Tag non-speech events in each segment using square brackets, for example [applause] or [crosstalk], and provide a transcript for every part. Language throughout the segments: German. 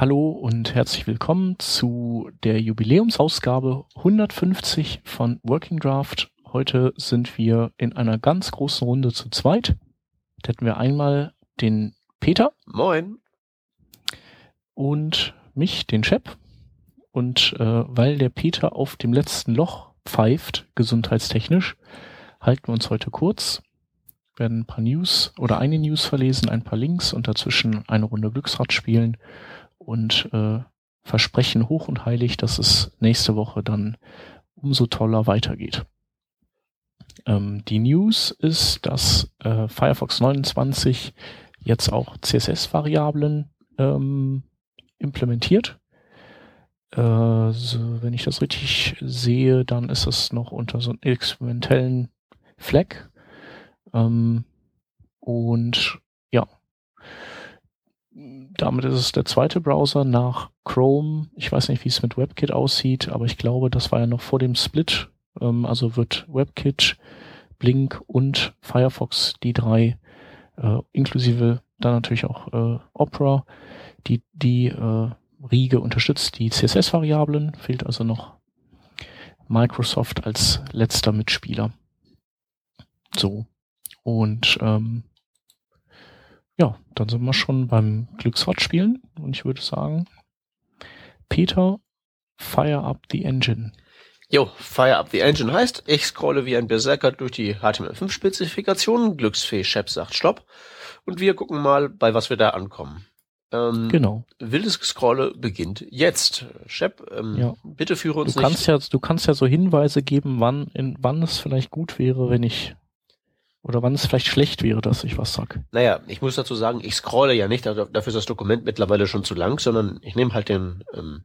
Hallo und herzlich willkommen zu der Jubiläumsausgabe 150 von Working Draft. Heute sind wir in einer ganz großen Runde zu zweit. Da hätten wir einmal den Peter. Moin. Und mich, den Chef. Und äh, weil der Peter auf dem letzten Loch pfeift, gesundheitstechnisch, halten wir uns heute kurz, werden ein paar News oder eine News verlesen, ein paar Links und dazwischen eine Runde Glücksrad spielen und äh, versprechen hoch und heilig, dass es nächste Woche dann umso toller weitergeht. Ähm, die News ist, dass äh, Firefox 29 jetzt auch CSS-Variablen ähm, implementiert. Äh, wenn ich das richtig sehe, dann ist es noch unter so einem experimentellen Flag. Ähm, und damit ist es der zweite Browser nach Chrome. Ich weiß nicht, wie es mit WebKit aussieht, aber ich glaube, das war ja noch vor dem Split. Ähm, also wird WebKit, Blink und Firefox die drei, äh, inklusive dann natürlich auch äh, Opera, die die äh, Riege unterstützt die CSS-Variablen, fehlt also noch Microsoft als letzter Mitspieler. So. Und ähm, ja, dann sind wir schon beim Glücksrad spielen und ich würde sagen, Peter, fire up the engine. Jo, Fire Up the Engine heißt, ich scrolle wie ein Berserker durch die HTML5-Spezifikationen, Glücksfee Shep sagt Stopp und wir gucken mal, bei was wir da ankommen. Ähm, genau. Wildes Scrolle beginnt jetzt. Shep, ähm, ja. bitte führe uns du kannst Ja, du kannst ja so Hinweise geben, wann, in, wann es vielleicht gut wäre, wenn ich oder wann es vielleicht schlecht wäre, dass ich was sag. Naja, ich muss dazu sagen, ich scrolle ja nicht, dafür ist das Dokument mittlerweile schon zu lang, sondern ich nehme halt den ähm,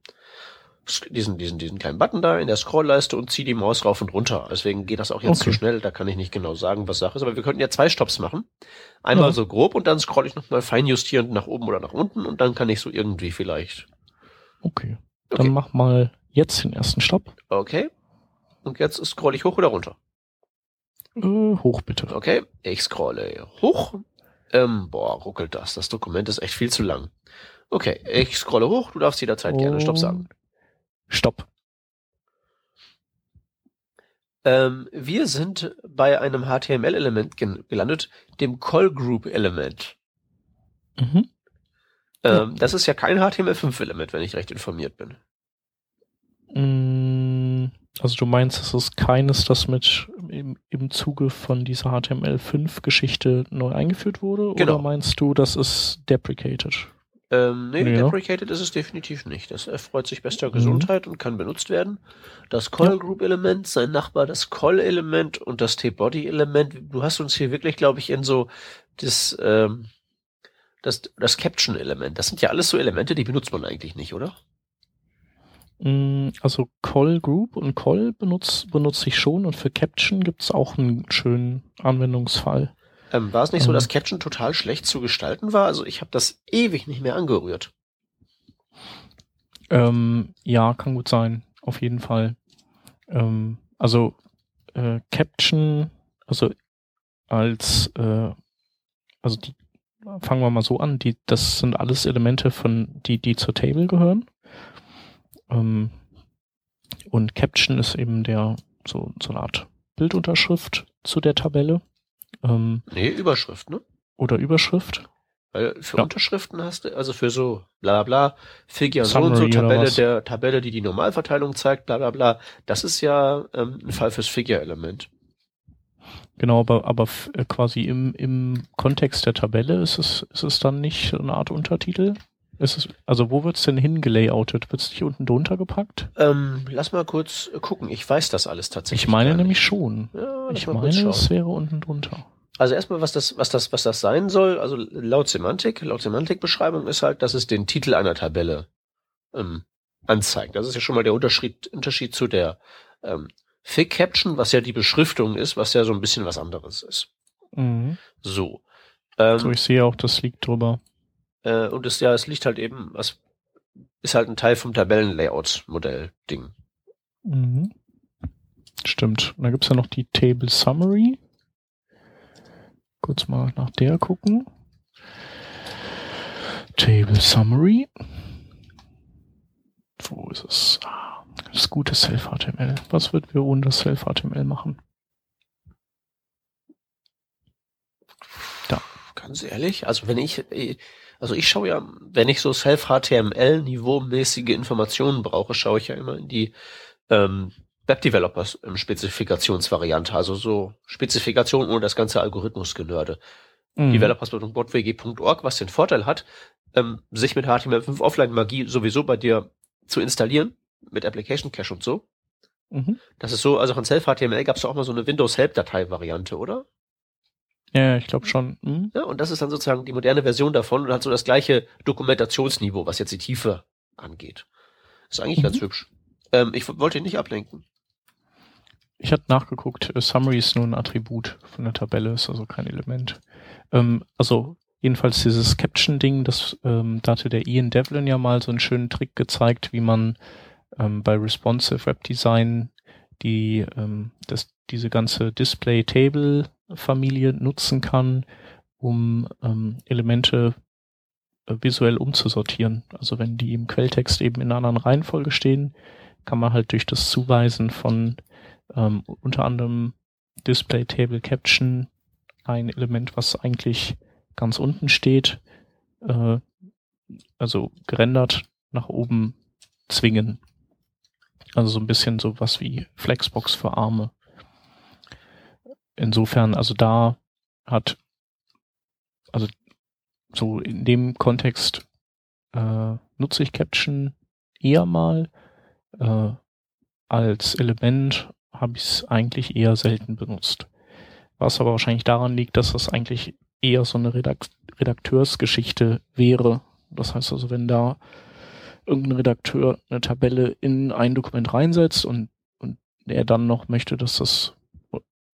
diesen, diesen, diesen kleinen Button da in der Scrollleiste und ziehe die Maus rauf und runter. Deswegen geht das auch jetzt okay. zu schnell, da kann ich nicht genau sagen, was Sache ist. Aber wir könnten ja zwei Stops machen. Einmal ja. so grob und dann scrolle ich nochmal feinjustierend nach oben oder nach unten und dann kann ich so irgendwie vielleicht. Okay. okay. Dann mach mal jetzt den ersten Stopp. Okay. Und jetzt scrolle ich hoch oder runter? Äh, hoch bitte. Okay, ich scrolle hoch. Ähm, boah, ruckelt das. Das Dokument ist echt viel zu lang. Okay, ich scrolle hoch. Du darfst jederzeit oh. gerne Stopp sagen. Stopp. Ähm, wir sind bei einem HTML-Element gelandet, dem Call-Group-Element. Mhm. Ähm, das ist ja kein HTML5-Element, wenn ich recht informiert bin. Mm, also du meinst, es ist keines, das mit im, Zuge von dieser HTML5-Geschichte neu eingeführt wurde? Genau. Oder meinst du, das ist deprecated? Ähm, nee, ja. deprecated ist es definitiv nicht. Das erfreut sich bester mhm. Gesundheit und kann benutzt werden. Das Call Group Element, sein Nachbar das Call Element und das T-Body Element. Du hast uns hier wirklich, glaube ich, in so das, ähm, das, das Caption Element. Das sind ja alles so Elemente, die benutzt man eigentlich nicht, oder? Mm, also Call Group und Call benutze benutze ich schon und für Caption gibt es auch einen schönen Anwendungsfall. Ähm, war es nicht so, dass Caption total schlecht zu gestalten war? Also ich habe das ewig nicht mehr angerührt. Ähm, ja, kann gut sein. Auf jeden Fall. Ähm, also äh, Caption, also als, äh, also die, fangen wir mal so an, die, das sind alles Elemente von, die, die zur Table gehören. Ähm, und Caption ist eben der, so, so eine Art Bildunterschrift zu der Tabelle. Ähm, nee, Überschrift, ne? Oder Überschrift. Weil für ja. Unterschriften hast du, also für so bla bla bla, Figure so und so, Tabelle der Tabelle, die die Normalverteilung zeigt, bla bla bla, das ist ja ähm, ein Fall fürs Figure-Element. Genau, aber, aber äh, quasi im, im Kontext der Tabelle ist es, ist es dann nicht eine Art Untertitel? Es, also wo wird's denn hingelayoutet? Wird's nicht unten drunter gepackt? Ähm, lass mal kurz gucken. Ich weiß das alles tatsächlich. Ich meine nämlich schon. Ja, ich meine, es wäre unten drunter. Also erstmal, was das, was das, was das sein soll, also laut Semantik, laut Semantikbeschreibung ist halt, dass es den Titel einer Tabelle ähm, anzeigt. Das ist ja schon mal der Unterschied, Unterschied zu der ähm, Fig Caption, was ja die Beschriftung ist, was ja so ein bisschen was anderes ist. Mhm. So. Ähm, so, ich sehe auch, das liegt drüber. Äh, und es ja, es liegt halt eben, was ist halt ein Teil vom Tabellenlayout-Modell-Ding. Mhm. Stimmt. Und da gibt's ja noch die Table Summary. Kurz mal nach der gucken. Table Summary. ist es? Ah, das gute Self-HTML. Was würden wir ohne das Self-HTML machen? Ganz ehrlich, also wenn ich, also ich schaue ja, wenn ich so Self-HTML-niveaumäßige Informationen brauche, schaue ich ja immer in die ähm, Web-Developers im Spezifikationsvariante, also so Spezifikation ohne das ganze Algorithmus-Genörde. Mhm. Developers.botwg.org, was den Vorteil hat, ähm, sich mit HTML5 Offline-Magie sowieso bei dir zu installieren, mit Application Cache und so. Mhm. Das ist so, also von Self-HTML gab es auch mal so eine Windows-Help-Datei-Variante, oder? Ja, ich glaube schon. Mhm. Ja, und das ist dann sozusagen die moderne Version davon und hat so das gleiche Dokumentationsniveau, was jetzt die Tiefe angeht. Ist eigentlich mhm. ganz hübsch. Ähm, ich wollte ihn nicht ablenken. Ich hatte nachgeguckt, äh, Summary ist nur ein Attribut von der Tabelle, ist also kein Element. Ähm, also jedenfalls dieses Caption-Ding, das ähm, da hatte der Ian Devlin ja mal so einen schönen Trick gezeigt, wie man ähm, bei Responsive Web Design die ähm, das, diese ganze Display-Table-Familie nutzen kann, um ähm, Elemente äh, visuell umzusortieren. Also wenn die im Quelltext eben in einer anderen Reihenfolge stehen, kann man halt durch das Zuweisen von ähm, unter anderem Display Table Caption ein Element, was eigentlich ganz unten steht, äh, also gerendert nach oben zwingen. Also so ein bisschen so was wie Flexbox für Arme. Insofern, also da hat, also so in dem Kontext äh, nutze ich Caption eher mal. Äh, als Element habe ich es eigentlich eher selten benutzt. Was aber wahrscheinlich daran liegt, dass das eigentlich eher so eine Redakt Redakteursgeschichte wäre. Das heißt also, wenn da irgendein Redakteur eine Tabelle in ein Dokument reinsetzt und, und er dann noch möchte, dass das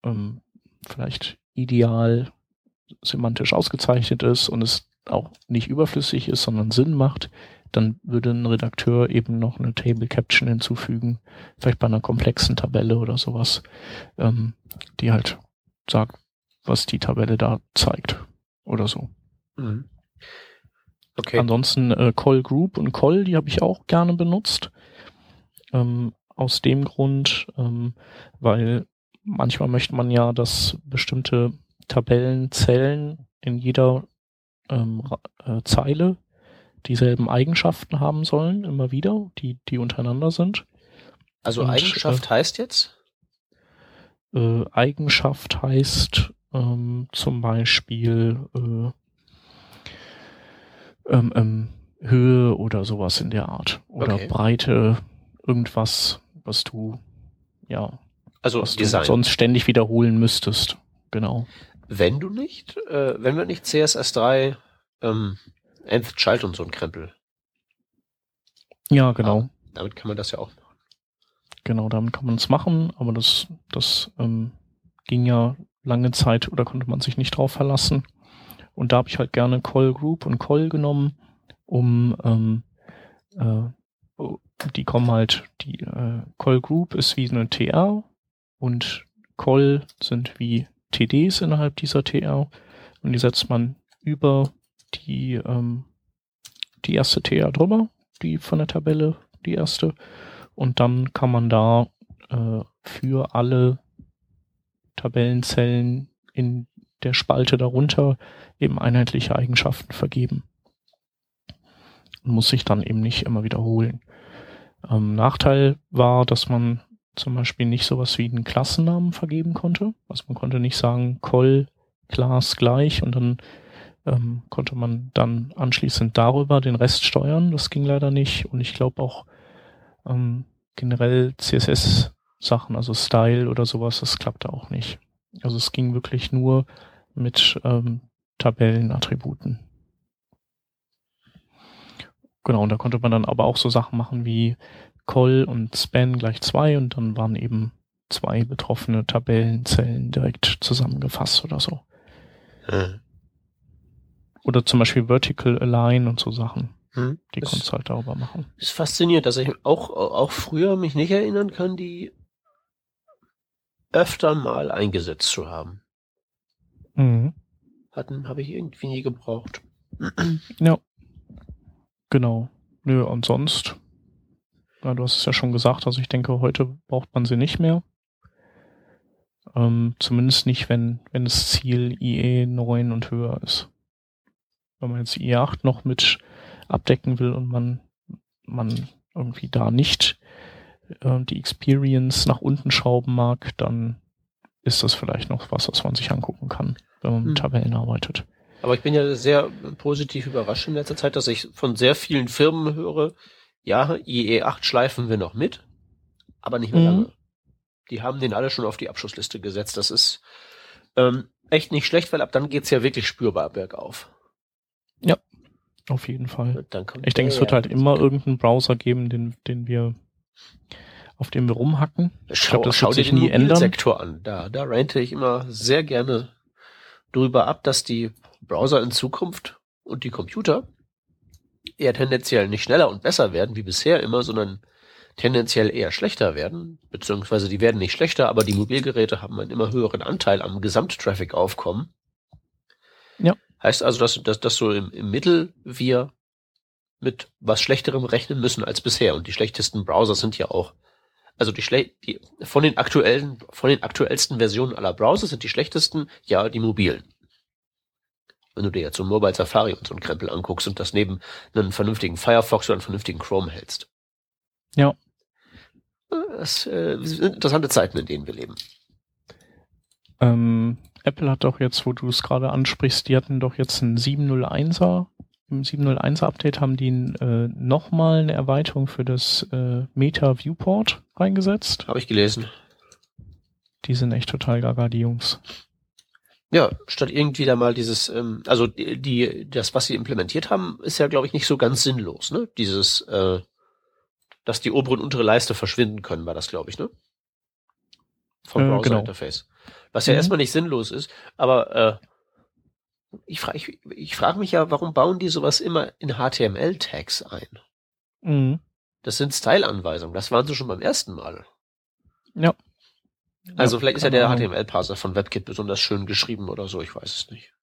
ähm, vielleicht ideal semantisch ausgezeichnet ist und es auch nicht überflüssig ist, sondern Sinn macht, dann würde ein Redakteur eben noch eine Table Caption hinzufügen, vielleicht bei einer komplexen Tabelle oder sowas, ähm, die halt sagt, was die Tabelle da zeigt oder so. Mhm. Okay. Ansonsten äh, Call Group und Call, die habe ich auch gerne benutzt. Ähm, aus dem Grund, ähm, weil manchmal möchte man ja, dass bestimmte Tabellenzellen in jeder ähm, äh, Zeile dieselben Eigenschaften haben sollen, immer wieder, die, die untereinander sind. Also Und, Eigenschaft äh, heißt jetzt? Äh, Eigenschaft heißt ähm, zum Beispiel äh, ähm, ähm, Höhe oder sowas in der Art. Oder okay. Breite, irgendwas, was du, ja, also was Design. du sonst ständig wiederholen müsstest. Genau. Wenn du nicht, äh, wenn wir nicht CSS3 ähm, Nth Child und so ein Krempel. Ja, genau. Aber damit kann man das ja auch machen. Genau, damit kann man es machen, aber das, das ähm, ging ja lange Zeit oder konnte man sich nicht drauf verlassen. Und da habe ich halt gerne Call Group und Call genommen, um ähm, äh, die kommen halt, die äh, Call Group ist wie eine TR und Call sind wie TDs innerhalb dieser TR und die setzt man über die, ähm, die erste TR drüber, die von der Tabelle, die erste. Und dann kann man da äh, für alle Tabellenzellen in der Spalte darunter eben einheitliche Eigenschaften vergeben. Und muss sich dann eben nicht immer wiederholen. Ähm, Nachteil war, dass man zum Beispiel nicht sowas wie einen Klassennamen vergeben konnte. Also man konnte nicht sagen, Call Class gleich und dann ähm, konnte man dann anschließend darüber den Rest steuern. Das ging leider nicht. Und ich glaube auch ähm, generell CSS-Sachen, also Style oder sowas, das klappte auch nicht. Also es ging wirklich nur mit ähm, Tabellenattributen. Genau, und da konnte man dann aber auch so Sachen machen wie Call und Span gleich zwei und dann waren eben zwei betroffene Tabellenzellen direkt zusammengefasst oder so. Hm. Oder zum Beispiel Vertical Align und so Sachen. Hm. Die das konntest du halt darüber machen. Ist faszinierend, dass ich auch, auch früher mich nicht erinnern kann, die öfter mal eingesetzt zu haben. Mhm. Hatten, habe ich irgendwie nie gebraucht. ja. Genau. Nö, und sonst Ja, du hast es ja schon gesagt, also ich denke, heute braucht man sie nicht mehr. Ähm, zumindest nicht, wenn, wenn das Ziel IE 9 und höher ist. Wenn man jetzt IE 8 noch mit abdecken will und man, man irgendwie da nicht äh, die Experience nach unten schrauben mag, dann ist das vielleicht noch was, was man sich angucken kann, wenn man mit hm. Tabellen arbeitet. Aber ich bin ja sehr positiv überrascht in letzter Zeit, dass ich von sehr vielen Firmen höre, ja, IE8 schleifen wir noch mit, aber nicht mehr mhm. lange. Die haben den alle schon auf die Abschussliste gesetzt. Das ist ähm, echt nicht schlecht, weil ab dann geht's ja wirklich spürbar bergauf. Ja, auf jeden Fall. ich denke, es wird halt immer irgendeinen Browser geben, den, den wir auf dem wir rumhacken. Ich schau, glaub, das schau dir den nie ändern. Sektor an. Da, da rente ich immer sehr gerne drüber ab, dass die Browser in Zukunft und die Computer eher tendenziell nicht schneller und besser werden wie bisher immer, sondern tendenziell eher schlechter werden, beziehungsweise die werden nicht schlechter, aber die Mobilgeräte haben einen immer höheren Anteil am Gesamttraffic-Aufkommen. Ja. Heißt also, dass, dass, dass so im, im Mittel wir mit was Schlechterem rechnen müssen als bisher. Und die schlechtesten Browser sind ja auch, also die, schle die von den aktuellen, von den aktuellsten Versionen aller Browser sind die schlechtesten ja die mobilen. Wenn du dir jetzt so ein Mobile Safari und so ein Krempel anguckst und das neben einen vernünftigen Firefox oder einen vernünftigen Chrome hältst. Ja. Das äh, sind interessante Zeiten, in denen wir leben. Ähm, Apple hat doch jetzt, wo du es gerade ansprichst, die hatten doch jetzt ein 701er im 701er Update haben die äh, nochmal eine Erweiterung für das äh, Meta Viewport reingesetzt. Habe ich gelesen. Die sind echt total gaga, die Jungs. Ja, statt irgendwie da mal dieses, ähm, also die, die, das, was sie implementiert haben, ist ja, glaube ich, nicht so ganz sinnlos, ne? Dieses, äh, dass die obere und untere Leiste verschwinden können, war das, glaube ich, ne? Vom äh, Browser-Interface. Genau. Was ja mhm. erstmal nicht sinnlos ist, aber äh, ich frage ich, ich frag mich ja, warum bauen die sowas immer in HTML-Tags ein? Mhm. Das sind Style-Anweisungen. Das waren sie schon beim ersten Mal. Ja. Also ja, vielleicht ist ja der HTML-Parser von WebKit besonders schön geschrieben oder so, ich weiß es nicht.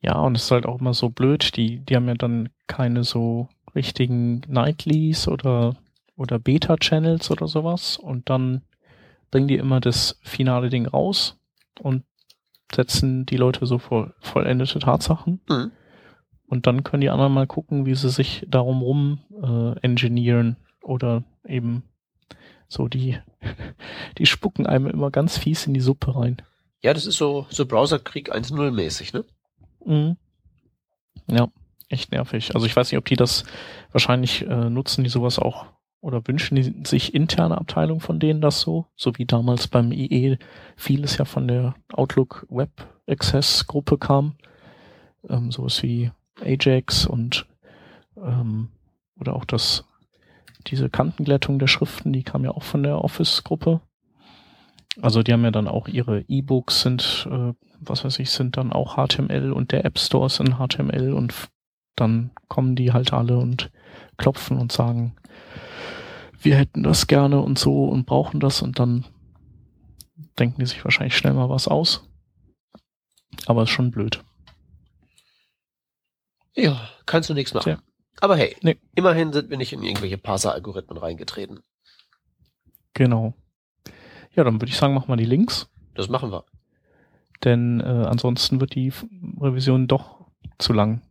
Ja, und es ist halt auch immer so blöd, die, die haben ja dann keine so richtigen Nightlies oder, oder Beta-Channels oder sowas und dann bringen die immer das finale Ding raus und setzen die Leute so vor vollendete Tatsachen. Mhm. Und dann können die anderen mal gucken, wie sie sich darum rum äh, engineeren oder eben so die, [laughs] die spucken einem immer ganz fies in die Suppe rein. Ja, das ist so, so Browserkrieg 1.0 mäßig, ne? Mhm. Ja, echt nervig. Also ich weiß nicht, ob die das wahrscheinlich äh, nutzen, die sowas auch oder wünschen die sich interne Abteilung von denen das so, so wie damals beim IE vieles ja von der Outlook Web Access Gruppe kam, ähm, sowas wie Ajax und ähm, oder auch das diese Kantenglättung der Schriften, die kam ja auch von der Office Gruppe. Also die haben ja dann auch ihre E-Books sind, äh, was weiß ich, sind dann auch HTML und der App Store ist in HTML und dann kommen die halt alle und klopfen und sagen, wir hätten das gerne und so und brauchen das und dann denken die sich wahrscheinlich schnell mal was aus. Aber ist schon blöd. Ja, kannst du nichts machen. Ja. Aber hey, nee. immerhin sind wir nicht in irgendwelche Parser-Algorithmen reingetreten. Genau. Ja, dann würde ich sagen, machen wir die Links. Das machen wir. Denn äh, ansonsten wird die Revision doch zu lang.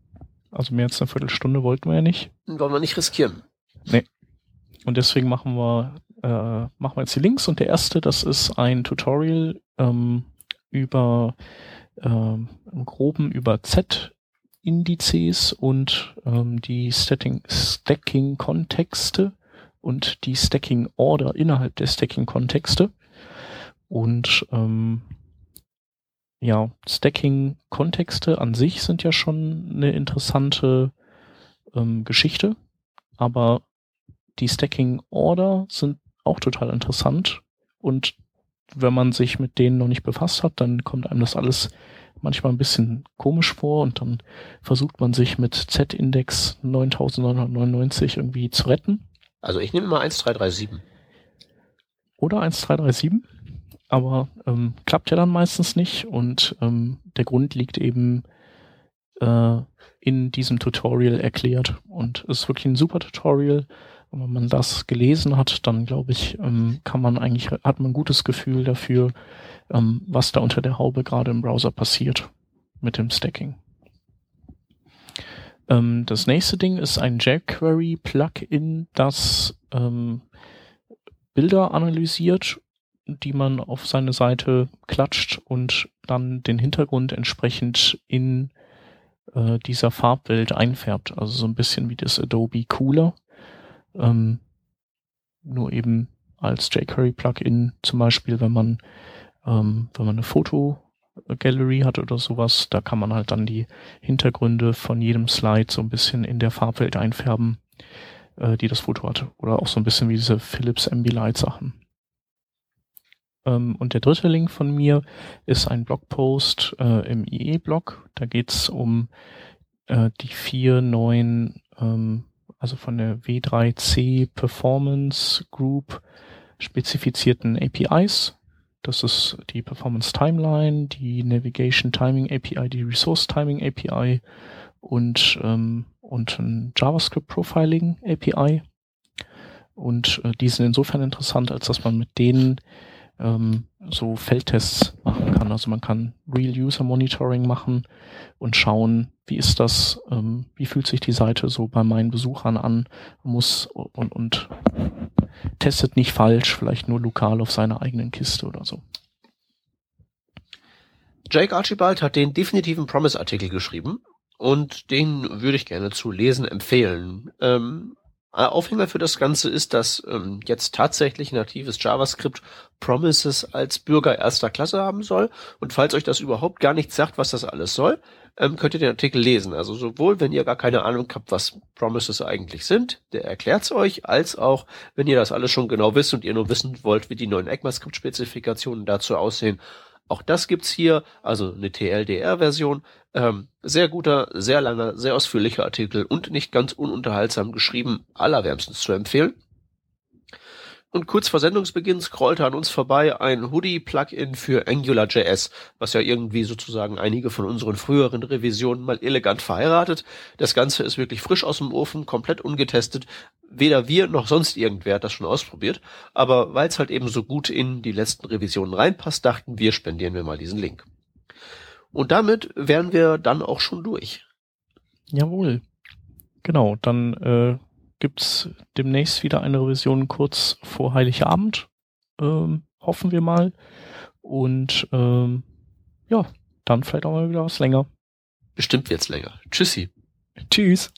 Also mehr als eine Viertelstunde wollten wir ja nicht. Wollen wir nicht riskieren. Nee. Und deswegen machen wir, äh, machen wir jetzt die Links. Und der erste, das ist ein Tutorial ähm, über ähm, im Groben über Z-Indizes und ähm, die Stacking-Kontexte und die Stacking-Order innerhalb der Stacking-Kontexte. Und ähm, ja, Stacking-Kontexte an sich sind ja schon eine interessante ähm, Geschichte, aber die Stacking Order sind auch total interessant und wenn man sich mit denen noch nicht befasst hat, dann kommt einem das alles manchmal ein bisschen komisch vor und dann versucht man sich mit Z-Index 9999 irgendwie zu retten. Also ich nehme mal 1337. Oder 1337, aber ähm, klappt ja dann meistens nicht und ähm, der Grund liegt eben äh, in diesem Tutorial erklärt und es ist wirklich ein super Tutorial wenn man das gelesen hat, dann glaube ich, ähm, kann man eigentlich, hat man ein gutes Gefühl dafür, ähm, was da unter der Haube gerade im Browser passiert mit dem Stacking. Ähm, das nächste Ding ist ein jQuery-Plugin, das Bilder analysiert, die man auf seine Seite klatscht und dann den Hintergrund entsprechend in äh, dieser Farbwelt einfärbt. Also so ein bisschen wie das Adobe Cooler. Ähm, nur eben als jQuery-Plugin zum Beispiel, wenn man, ähm, wenn man eine Foto-Gallery hat oder sowas, da kann man halt dann die Hintergründe von jedem Slide so ein bisschen in der Farbwelt einfärben, äh, die das Foto hat. Oder auch so ein bisschen wie diese Philips Ambilight-Sachen. Ähm, und der dritte Link von mir ist ein Blogpost äh, im IE-Blog. Da geht's um äh, die vier neuen, ähm, also von der W3C Performance Group spezifizierten APIs. Das ist die Performance Timeline, die Navigation Timing API, die Resource Timing API und, ähm, und ein JavaScript Profiling API. Und äh, die sind insofern interessant, als dass man mit denen ähm, so Feldtests machen kann. Also man kann Real User Monitoring machen und schauen, wie ist das, ähm, wie fühlt sich die Seite so bei meinen Besuchern an, muss und, und testet nicht falsch, vielleicht nur lokal auf seiner eigenen Kiste oder so. Jake Archibald hat den definitiven Promise-Artikel geschrieben und den würde ich gerne zu lesen empfehlen. Ähm, äh, Aufhänger für das Ganze ist, dass ähm, jetzt tatsächlich natives JavaScript Promises als Bürger erster Klasse haben soll. Und falls euch das überhaupt gar nichts sagt, was das alles soll, ähm, könnt ihr den Artikel lesen. Also sowohl, wenn ihr gar keine Ahnung habt, was Promises eigentlich sind, der erklärt's euch, als auch, wenn ihr das alles schon genau wisst und ihr nur wissen wollt, wie die neuen ECMAScript-Spezifikationen dazu aussehen, auch das gibt's hier, also eine TLDR-Version. Ähm, sehr guter, sehr langer, sehr ausführlicher Artikel und nicht ganz ununterhaltsam geschrieben, allerwärmstens zu empfehlen. Und kurz vor Sendungsbeginn scrollte an uns vorbei ein Hoodie-Plugin für AngularJS, was ja irgendwie sozusagen einige von unseren früheren Revisionen mal elegant verheiratet. Das Ganze ist wirklich frisch aus dem Ofen, komplett ungetestet. Weder wir noch sonst irgendwer hat das schon ausprobiert. Aber weil es halt eben so gut in die letzten Revisionen reinpasst, dachten wir, spendieren wir mal diesen Link. Und damit wären wir dann auch schon durch. Jawohl. Genau, dann äh, gibt's demnächst wieder eine Revision kurz vor Heiligabend. Ähm, hoffen wir mal. Und ähm, ja, dann vielleicht auch mal wieder was länger. Bestimmt wird's länger. Tschüssi. Tschüss.